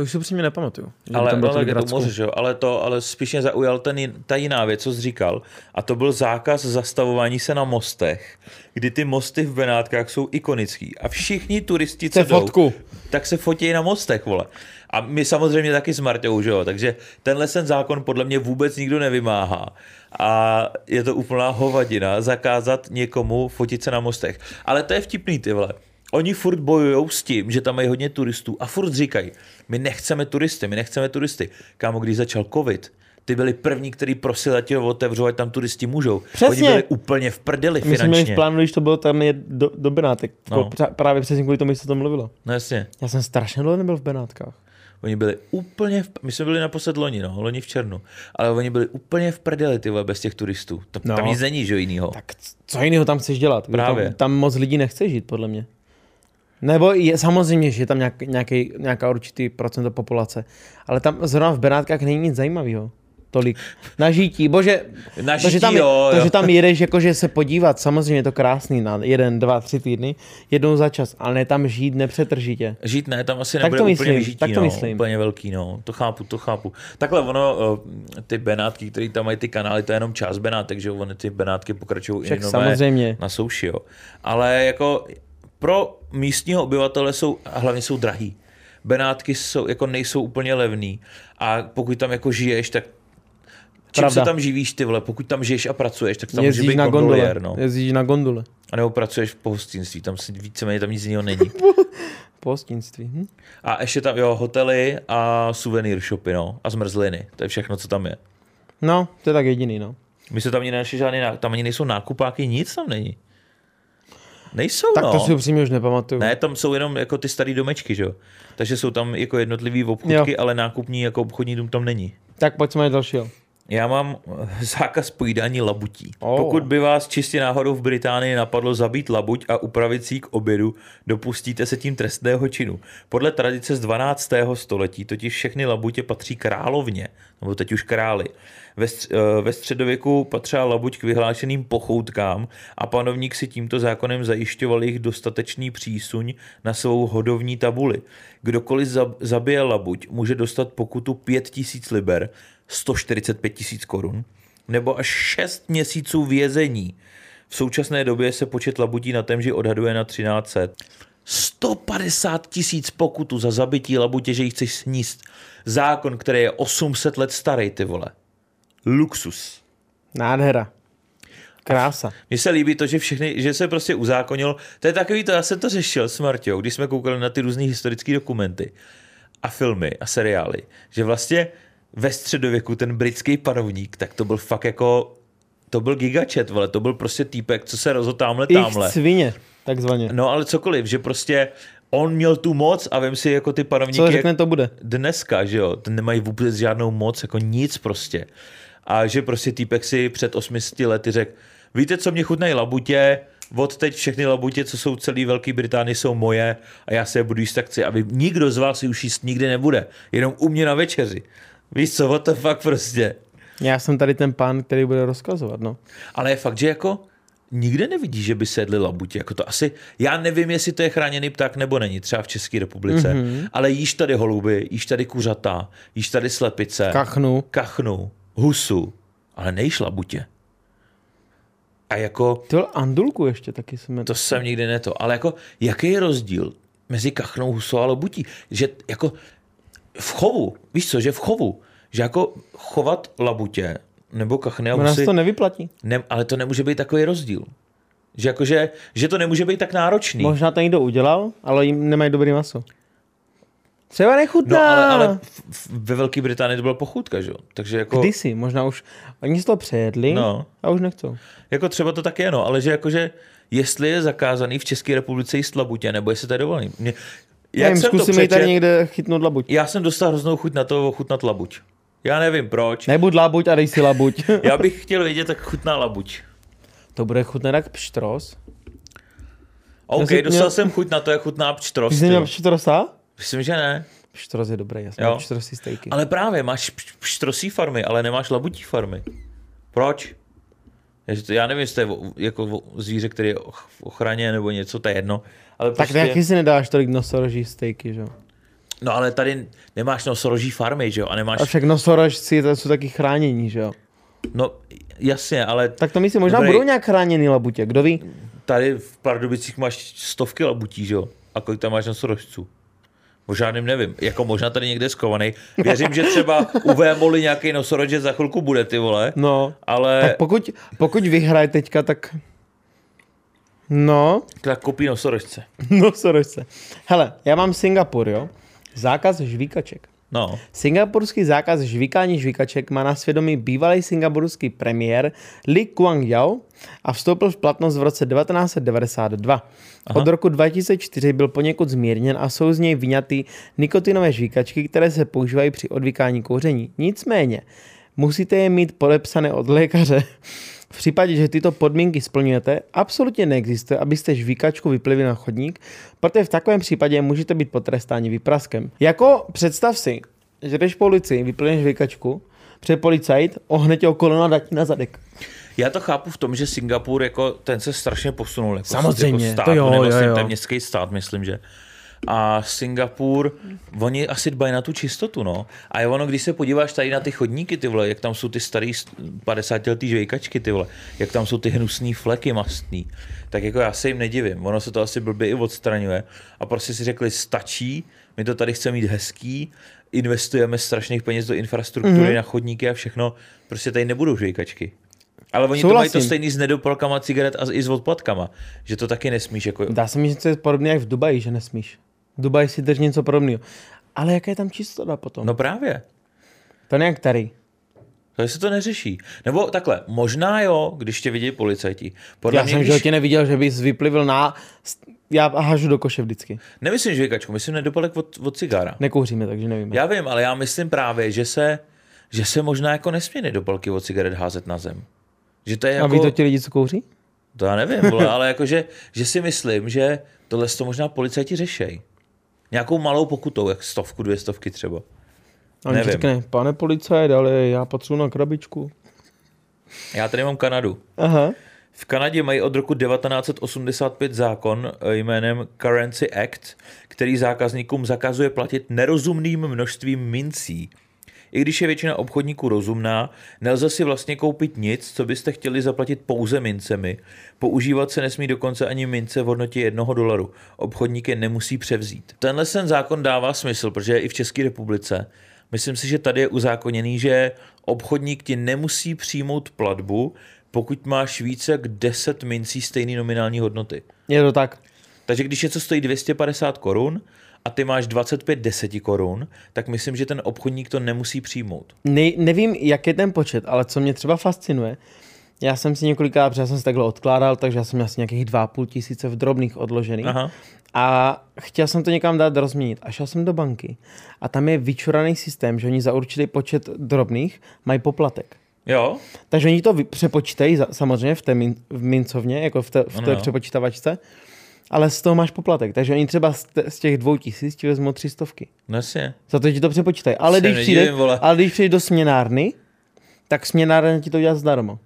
To už si upřímně nepamatuju. Ale, tam ale, to, moře, že jo? ale to ale spíš mě zaujal ten, ta jiná věc, co jsi říkal. A to byl zákaz zastavování se na mostech, kdy ty mosty v Benátkách jsou ikonický. A všichni turisti, co jdou, fotku. tak se fotí na mostech, vole. A my samozřejmě taky s Marťou, že jo? Takže tenhle ten zákon podle mě vůbec nikdo nevymáhá. A je to úplná hovadina zakázat někomu fotit se na mostech. Ale to je vtipný, ty vole. Oni furt bojují s tím, že tam mají hodně turistů a furt říkají, my nechceme turisty, my nechceme turisty. Kámo, když začal covid, ty byli první, který prosili, ať ho otevřou, ať tam turisti můžou. Přesně. Oni byli úplně v prdeli My jsme měli finančně. v plánu, když to bylo tam je do, do Benátek. No. Právě přesně kvůli tomu, že se to mluvilo. No jasně. Já jsem strašně dlouho nebyl v Benátkách. Oni byli úplně, v, my jsme byli naposled loni, no, loni v červnu, ale oni byli úplně v prdeli, ty vole, bez těch turistů. Tam, no. Tam nic není, že jo, jinýho. Tak co jiného tam chceš dělat? Právě. Tam, tam moc lidí nechce žít, podle mě. Nebo je, samozřejmě, že je tam nějak, nějaký, nějaká určitý procento populace. Ale tam zrovna v Benátkách není nic zajímavého. Tolik. Na žití. Bože, Na to, že žití, tam, jo, to, jo. že tam jedeš jakože se podívat, samozřejmě je to krásný na jeden, dva, tři týdny, jednou za čas, ale ne tam žít nepřetržitě. Žít ne, tam asi Tak nebude to úplně myslím, vyžití, tak to no, myslím. úplně velký, no, to chápu, to chápu. Takhle ono, eh, ty Benátky, které tam mají ty kanály, to je jenom část Benátek, že oni ty Benátky pokračují i nové samozřejmě. na souši, jo. Ale jako pro místního obyvatele jsou, a hlavně jsou drahý. Benátky jsou, jako nejsou úplně levný a pokud tam jako žiješ, tak čím Pravda. se tam živíš ty vole, pokud tam žiješ a pracuješ, tak tam může Jezdíš být na gondole. no. Jezdíš na gondole. A nebo pracuješ v pohostinství, tam si víceméně tam nic jiného není. Pohostinství. Hm? A ještě tam, jo, hotely a suvenýr shopy, no. A zmrzliny. To je všechno, co tam je. No, to je tak jediný, no. My se tam ani nenašli žádný, tam ani nejsou nákupáky, nic tam není. Nejsou, Tak no. to si upřímně už nepamatuju. Ne, tam jsou jenom jako ty staré domečky, že jo. Takže jsou tam jako jednotlivý obchůdky, Jo. ale nákupní jako obchodní dům tam není. Tak pojď jsme dalšího. Já mám eh, zákaz pojídání labutí. Oh. Pokud by vás čistě náhodou v Británii napadlo zabít labuť a upravit si ji k obědu, dopustíte se tím trestného činu. Podle tradice z 12. století totiž všechny labutě patří královně, nebo teď už králi. Ve, stř- eh, ve středověku patřila labuť k vyhlášeným pochoutkám a panovník si tímto zákonem zajišťoval jejich dostatečný přísuň na svou hodovní tabuli. Kdokoliv zab- zabije labuť, může dostat pokutu 5000 liber, 145 tisíc korun, nebo až 6 měsíců vězení. V současné době se počet labutí na temži odhaduje na 1300. 150 tisíc pokutu za zabití labutě, že ji chceš sníst. Zákon, který je 800 let starý, ty vole. Luxus. Nádhera. Krása. Mně se líbí to, že všechny, že se prostě uzákonil. To je takový to, já jsem to řešil s Marťou, když jsme koukali na ty různé historické dokumenty a filmy a seriály, že vlastně ve středověku ten britský panovník, tak to byl fakt jako, to byl gigačet, vole, to byl prostě týpek, co se rozhodl tamhle, tamhle. Ich svině, takzvaně. No ale cokoliv, že prostě on měl tu moc a vem si jako ty panovníky, Co řekne, to bude. dneska, že jo, ten nemají vůbec žádnou moc, jako nic prostě. A že prostě týpek si před 800 lety řekl, víte, co mě chutnají labutě, od teď všechny labutě, co jsou celý Velké Británii, jsou moje a já se je budu jíst tak chci. A vy, nikdo z vás si už jíst nikdy nebude, jenom u mě na večeři. Víš co, what the fuck prostě. Já jsem tady ten pán, který bude rozkazovat, no. Ale je fakt, že jako nikde nevidí, že by sedli labuti. Jako to asi, já nevím, jestli to je chráněný pták nebo není, třeba v České republice, mm-hmm. ale jíš tady holuby, jíš tady kuřata, jíš tady slepice, Kachnu. kachnu, husu, ale nejíš labutě. A jako, Ty andulku ještě taky jsme. to jsem nikdy neto, ale jako, jaký je rozdíl mezi kachnou, husou a labutí? Že jako v chovu, víš co, že v chovu, že jako chovat labutě nebo kachny a se husy, to nevyplatí. ne, ale to nemůže být takový rozdíl. Že, jakože, že to nemůže být tak náročný. Možná to někdo udělal, ale jim nemají dobrý maso. Třeba nechutná. No ale, ale v- v- ve Velké Británii to byla pochůdka, že jo? Takže jako, Kdysi, možná už, oni si to přejedli No. a už nechcou. jako třeba to tak je, no, ale že jakože jestli je zakázaný v České republice jíst labutě, nebo jestli to je dovolený. Mě, jak jim jsem to zkusím jí tady přečet, někde chytnout labuť. já jsem dostal hroznou chuť na to ochutnat labuť. Já nevím proč. Nebuď labuť a dej si labuť. Já bych chtěl vědět, jak chutná labuť. to bude chutnat jak pštros. OK, jsem dostal měl- jsem chuť na to, jak chutná Ty pštros. jsi měl pštrosa? Myslím, že ne. Pštros je dobrý, já jsem Jo. pštrosí stejky. Ale právě, máš pš- pštrosí farmy, ale nemáš labutí farmy. Proč? Já- Já nevím, jestli to je jako zvíře, který je ochraně nebo něco, to je jedno. Ale Tak prostě, taky si nedáš tolik nosoroží stejky, že jo? No ale tady nemáš nosoroží farmy, že jo? A nemáš, A však nosorožci to jsou taky chránění, že jo? no jasně, ale Tak to myslím, možná Dobrý. budou nějak chráněný labutě, kdo ví? tady v Pardubicích máš stovky labutí, že jo? A kolik tam máš nosorožců? O žádným nevím. Jako možná tady někde skovaný. Věřím, že třeba u Vémoli nějaký nosorož že za chvilku bude, ty vole. No, Ale tak pokud, pokud vyhraje teďka, tak... No, tak kopí nosorožce. nosorožce. Hele, já mám Singapur, jo? Zákaz žvíkaček. No. Singapurský zákaz žvíkání žvíkaček má na svědomí bývalý singapurský premiér Lee Kuan Yew a vstoupil v platnost v roce 1992. Od roku 2004 byl poněkud zmírněn a jsou z něj vyňaty nikotinové žvíkačky, které se používají při odvykání kouření. Nicméně, musíte je mít podepsané od lékaře. V případě, že tyto podmínky splňujete, absolutně neexistuje, abyste žvíkačku vyplivili na chodník, protože v takovém případě můžete být potrestáni výpraskem. Jako představ si, že jdeš po ulici, vyplivneš žvíkačku, před policajt, ohne tě okolo a dá ti na zadek. Já to chápu v tom, že Singapur jako ten se strašně posunul. Jako, Samozřejmě, jako stát, to jo, nebo jo, jo. To je městský stát, myslím, že. A Singapur, oni asi dbají na tu čistotu, no. A je ono, když se podíváš tady na ty chodníky, ty vole, jak tam jsou ty starý 50 letý žvejkačky, ty vole, jak tam jsou ty hnusný fleky mastný, tak jako já se jim nedivím. Ono se to asi blbě i odstraňuje. A prostě si řekli, stačí, my to tady chceme mít hezký, investujeme strašných peněz do infrastruktury, Mhm. mm-hmm. na chodníky a všechno, prostě tady nebudou žvejkačky. Ale oni to mají to Souhlasím. stejný s nedopalkama cigaret a i s odpadkama, že to taky nesmíš jako... Dá se mi, že to je podobné jak v Dubaji, že nesmíš. V Dubaji si drž něco podobného. Ale jaká je tam čistota potom? No právě. To nějak tady. To se to neřeší. Nebo takhle, možná jo, když tě vidí policajti. Podle Já mě, jsem když... životě neviděl, že bys vyplivil na... Já hažu do koše vždycky. Nemyslím žvejkačku, myslím nedopalek od, od cigára. Nekouříme, takže nevím. Já vím, ale já myslím právě, že se, že se možná jako nesmí nedopalky od cigaret házet na zem. Že to je A jako... ví to ti lidi, co kouří? To já nevím, vole, ale jakože, že si myslím, že tohle to možná policajti řešej. Nějakou malou pokutou, jak stovku, dvě stovky třeba. A Nevím. řekne, pane policajt, ale já potřebuji na krabičku. Já tady mám Kanadu. Aha. V Kanadě mají od roku 1985 zákon eh, jménem Currency Act, který zákazníkům zakazuje platit nerozumným množstvím mincí. I když je většina obchodníků rozumná, nelze si vlastně koupit nic, co byste chtěli zaplatit pouze mincemi. Používat se nesmí dokonce ani mince v hodnotě jednoho dolaru. Obchodník je nemusí převzít. Tenhle ten zákon dává smysl, protože je i v České republice. Myslím si, že tady je uzákoněný, že obchodník ti nemusí přijmout platbu, pokud máš více jak 10 mincí stejné nominální hodnoty. Je to tak. Takže když něco stojí 250 korun a ty máš 25 deseti korun, tak myslím, že ten obchodník to nemusí přijmout. Ne, nevím, jak je ten počet, ale co mě třeba fascinuje, já jsem si několikrát, protože já jsem si takhle odkládal, takže já jsem měl asi nějakých 2,5 tisíce v drobných odložených. Aha. A chtěl jsem to někam dát rozměnit. A šel jsem do banky. A tam je vyčuraný systém, že oni za určitý počet drobných mají poplatek. Jo? Takže oni to přepočítají samozřejmě v té min, v mincovně, jako v té, v té jo. přepočítavačce, ale z toho máš poplatek. Takže oni třeba z, z těch dvou tisíc ti vezmou tři stovky. No jasně. Za to ti to přepočítají. Ale když, přijde, ale když přijdeš do směnárny, tak směnárna ti to udělá zdarma.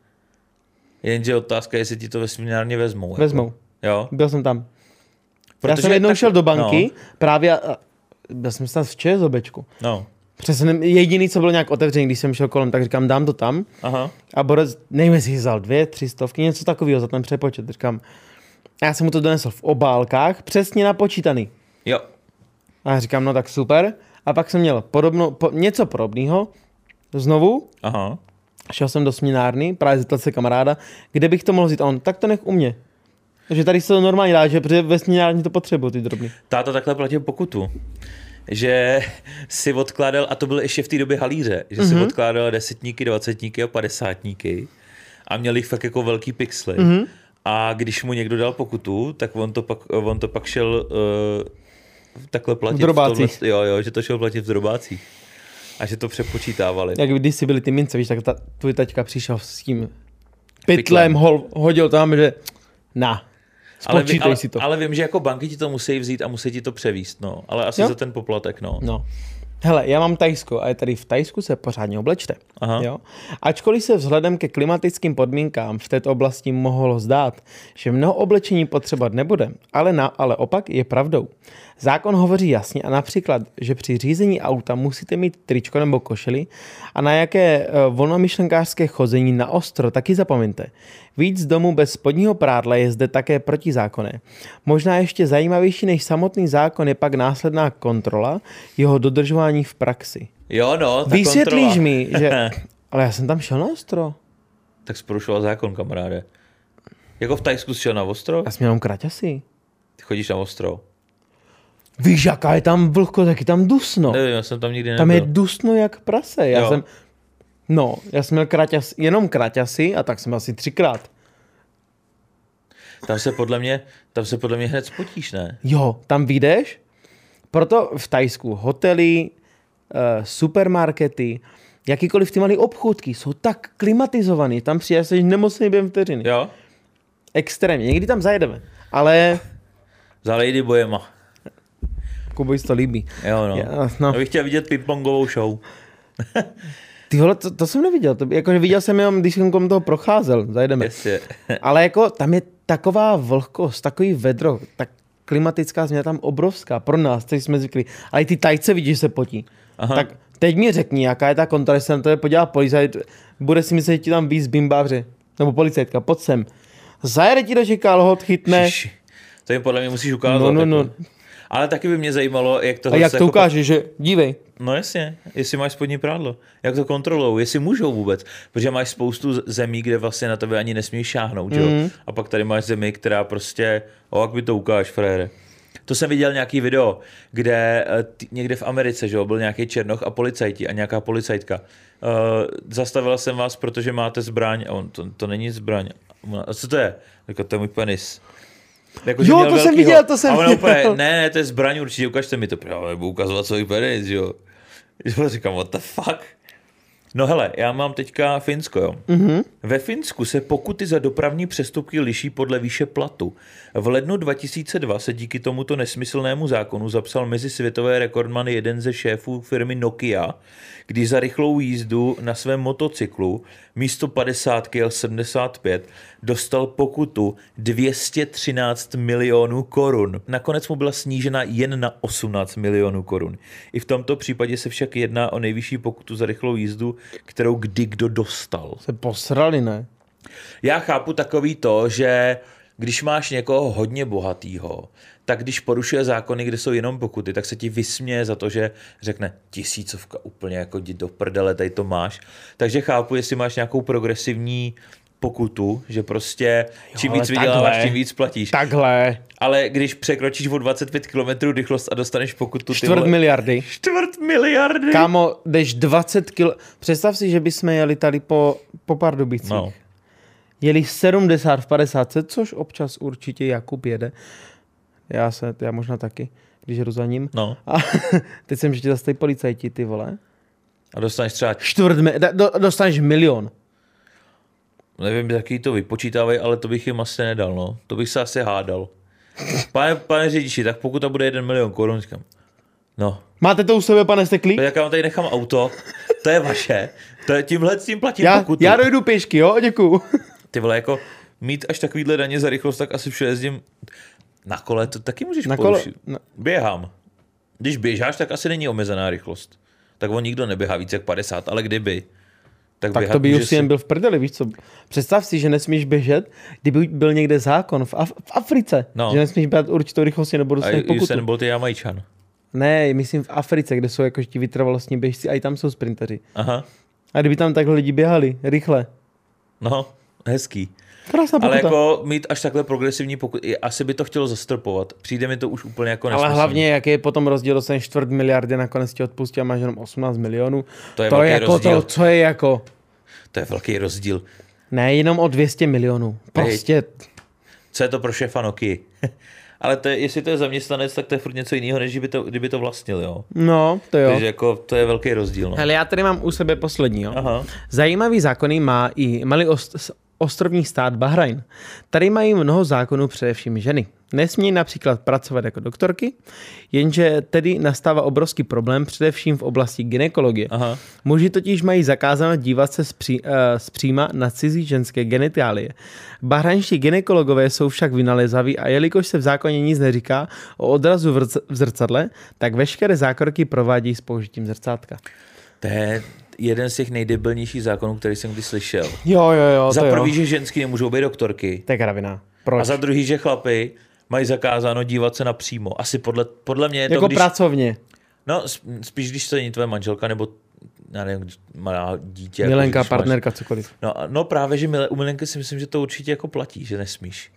Jenže otázka je, jestli ti to ve směnárně vezmou. Jako. Vezmou. Jo? Byl jsem tam. Protože já jsem jednou tak- šel do banky, no. právě, a- byl jsem tam v ČSOBčku. No. Přesně jediný, co bylo nějak otevřený, když jsem šel kolem, tak říkám, dám to tam. Aha. A Borec, nevím, jestli vzal dvě, tři stovky, něco takového za ten přepočet. Říkám, já jsem mu to donesl v obálkách, přesně napočítaný. Jo. A já říkám, no tak super. A pak jsem měl podobno, po, něco podobného, znovu, Aha. šel jsem do směnárny, právě zeptat se kamaráda, kde bych to mohl vzít. A on, tak to nech u mě. Takže tady se to normálně dá, že protože ve směnárně to potřebuju, ty drobný. Táta takhle platil pokutu. Že si odkládal, a to bylo ještě v té době halíře, že Mhm. si odkládal desetníky, dvacetníky a padesátníky a měl jich fakt jako velký pixely. Mhm. A když mu někdo dal pokutu, tak on to pak, on to pak šel uh, takhle platit. V drobácích. tomhle- jo, jo, že to šel platit v drobácích. A že to přepočítávali. Jak když si byly ty mince, víš, tak ta, tvůj taťka přišel s tím pytlem, hol, hodil tam, že na, ale, spočítej ale, si to. ale vím, že jako banky ti to musí vzít a musí ti to převíst, no. Ale asi Jo. za ten poplatek, no. No. Hele, já mám Tajsko a je tady v Tajsku se pořádně oblečte. Aha. Jo? Ačkoliv se vzhledem ke klimatickým podmínkám v této oblasti mohlo zdát, že mnoho oblečení potřebovat nebude, ale, na, ale opak je pravdou. Zákon hovoří jasně a například, že při řízení auta musíte mít tričko nebo košili a na jaké uh, volnomyšlenkářské chození na ostro taky zapomeňte. Víc z domu bez spodního prádla je zde také protizákonné. Možná ještě zajímavější než samotný zákon je pak následná kontrola jeho dodržování v praxi. Jo, no, ta Vysvětlíš kontrola. mi, že... Ale já jsem tam šel na ostro. tak jsi porušoval zákon, kamaráde. Jako v Tajsku jsi šel na ostro? Já jsem jenom kraťasy. Ty chodíš na ostro? Víš, jaká je tam vlhko, tak je tam dusno. Nevím, já jsem tam nikdy nebyl. Tam je dusno jak prase. Já Jo. jsem... No, já jsem měl kraťas, jenom kraťasy a tak jsem asi třikrát. Tam se podle mě, tam se podle mě hned spotíš, ne? Jo, tam vyjdeš, proto v Tajsku hotely, uh, supermarkety, jakýkoliv ty malé obchůdky jsou tak klimatizovaný, tam přijdeš jsi nemocný během vteřiny. Jo? Extrémně, někdy tam zajedeme, ale Za Lady Bojema. Kubovi to líbí. Jo, no. Já, no. Já bych chtěl vidět pingpongovou show. Ty vole, to, to jsem neviděl, to, jakože viděl jsem jenom, když jsem kolem toho procházel, zajedeme. Jasně. Ale jako tam je taková vlhkost, takový vedro, tak klimatická změna tam obrovská pro nás, kteří jsme zvyklí. Ale i ty tajce vidíš, že se potí. Aha. Tak teď mi řekni, jaká je ta jestli se na to podívá policajt, bude si myslet, že ti tam víc bimbáři. Nebo policajtka, pojď sem. Zajede ti do kalhot, chytne. Šiši. To jim podle mě musíš ukázat. No, no, jako. Ale taky by mě zajímalo, jak to A jak to ukáže, že dívej. No jasně, jestli máš spodní prádlo. Jak to kontrolou, jestli můžou vůbec. Protože máš spoustu zemí, kde vlastně na tebe ani nesmíš šáhnout, mm. jo? A pak tady máš zemi, která prostě, o, jak by to ukáž, frére. To jsem viděl nějaký video, kde eh, někde v Americe, že jo, byl nějaký černoch a policajti a nějaká policajtka. Uh, zastavila jsem vás, protože máte zbraň a on, to, to není zbraň. A co to je? Jako, to je můj penis. Jako, Jo, to jsem viděl, to jsem viděl. úplně, ne, ne, to je zbraň, určitě ukažte mi to. Já nebudu ukazovat svůj penis, jo. Jo, říkám, what the fuck? No hele, já mám teďka Finsko, jo. Mm-hmm. Ve Finsku se pokuty za dopravní přestupky liší podle výše platu. V lednu 2002 se díky tomuto nesmyslnému zákonu zapsal mezi světové rekordmany jeden ze šéfů firmy Nokia, když za rychlou jízdu na svém motocyklu místo 50 jel 75, dostal pokutu 213 milionů korun. Nakonec mu byla snížena jen na 18 milionů korun. I v tomto případě se však jedná o nejvyšší pokutu za rychlou jízdu, kterou kdy kdo dostal. Se posrali, ne? Já chápu takový to, že když máš někoho hodně bohatýho, tak když porušuje zákony, kde jsou jenom pokuty, tak se ti vysměje za to, že řekne tisícovka úplně jako jdi do prdele, tady to máš. Takže chápu, jestli máš nějakou progresivní pokutu, že prostě čím ale víc vyděláváš, takhle. tím víc platíš. Takhle. Ale když překročíš o 25 km rychlost a dostaneš pokutu, ty Čtvrt vole, miliardy. čtvrt miliardy. Kámo, jdeš 20 kilo. Představ si, že bychom jeli tady po, po Pardubicích. No. Jeli 70 v 50, což občas určitě Jakub jede. Já se, já možná taky, když jdu za ním. No. A teď jsem, že ti zase policajti, ty vole. A dostaneš třeba, Čtvrt, mi- dostaneš milion. Nevím, jaký to vypočítávají, ale to bych jim asi nedal, no. To bych se asi hádal. Pane, pane řidiči, tak pokud to bude 1 milion korun, říkám, no, Máte to u sebe, pane Steklí? tak já vám tady nechám auto to je vaše. To je, tímhle s tím platím Já, pokutu. já dojdu pěšky, jo, děkuju. Ty vole, jako mít až takovýhle daně za rychlost, tak asi všude jezdím na kole, to taky můžeš Na kole, porušit. na, Běhám. Když běžáš, tak asi není omezená rychlost. Tak on nikdo neběhá víc jak 50, ale kdyby, tak, tak to by už si jen byl v prdeli, víš co? Představ si, že nesmíš běžet, kdyby byl někde zákon v, Af- v Africe, No. že nesmíš běhat určitou rychlostí nebo A dostaneš pokutu. Usain Bolt je Jamajčan. Ne, myslím v Africe, kde jsou jako ti vytrvalostní běžci, a i tam jsou sprinteři. Aha, A kdyby tam takhle lidi běhali, rychle. no, hezký. Krásná pokuta. Ale jako mít až takhle progresivní pokud, asi by to chtělo zastropovat. Přijde mi to už úplně jako Ale nesmyslný. hlavně, jaký je potom rozdíl, dostaneš čtvrt miliardy, nakonec ti odpustí a máš jenom 18 milionů. To je to velký je jako rozdíl. to, co je jako... To je velký rozdíl. Ne, jenom o 200 milionů. Prostě, Co je to pro šéfa Nokia? Ale to je, jestli to je zaměstnanec, tak to je furt něco jiného, než kdyby to, kdyby to vlastnil, jo. no, to jo. Takže jako to je velký rozdíl. No. Hele, já tady mám u sebe poslední, jo. Aha. Zajímavý zákony má i malý ost- ostrovní stát Bahrajn. Tady mají mnoho zákonů především ženy. Nesmí například pracovat jako doktorky, jenže tedy nastává obrovský problém především v oblasti gynekologie. Aha. Muži totiž mají zakázáno dívat se zpří, uh, zpříma na cizí ženské genitálie. Bahrajnští gynekologové jsou však vynalezaví a jelikož se v zákoně nic neříká o odrazu v, v zrcadle, tak veškeré zákroky provádějí s použitím zrcátka. To je jeden z těch nejdebilnějších zákonů, který jsem kdy slyšel. Jo, jo, jo, za prvý, že ženský nemůžou být doktorky. To je kravina. Proč? A za druhý, že chlapy mají zakázáno dívat se napřímo. Asi podle, podle mě je to, jako když... pracovně. No, sp- spíš když to není tvoje manželka, nebo já nevím, malá dítě. jako Milenka, máš- partnerka, cokoliv. No, no právě, že mile, u Milenky si myslím, že to určitě jako platí, že nesmíš.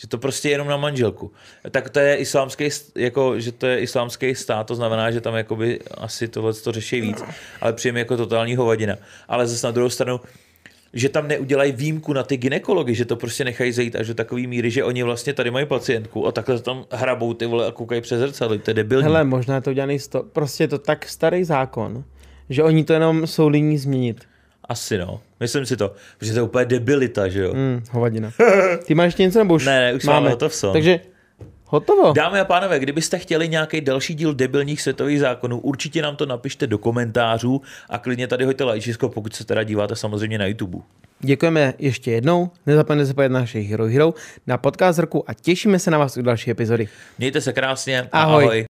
Že to prostě je jenom na manželku. Tak to je islámský, jako, že to je islámský stát, to znamená, že tam jakoby asi tohle to řeší víc, ale přijeme jako totální hovadina. Ale zase na druhou stranu, že tam neudělají výjimku na ty ginekology, že to prostě nechají zajít až do takový míry, že oni vlastně tady mají pacientku a takhle tam hrabou ty vole a koukají přes zrcadlo. To je debilní. Hele, možná to udělaný sto... Prostě je to tak starý zákon, že oni to jenom jsou líní změnit. Asi no. Myslím si to. Protože to je úplně debilita, že jo. Hmm, hovadina. Ty máš ještě něco nebo už Ne, ne, už máme hotov son. Takže hotovo. Dámy a pánové, kdybyste chtěli nějaký další díl debilních světových zákonů, určitě nám to napište do komentářů a klidně tady hoďte lajčisko, pokud se teda díváte samozřejmě na YouTube. Děkujeme ještě jednou. Nezapomeňte se podívat na naše Hero Hero, na podcast roku a těšíme se na vás u další epizody. Mějte se krásně. Ahoj. ahoj.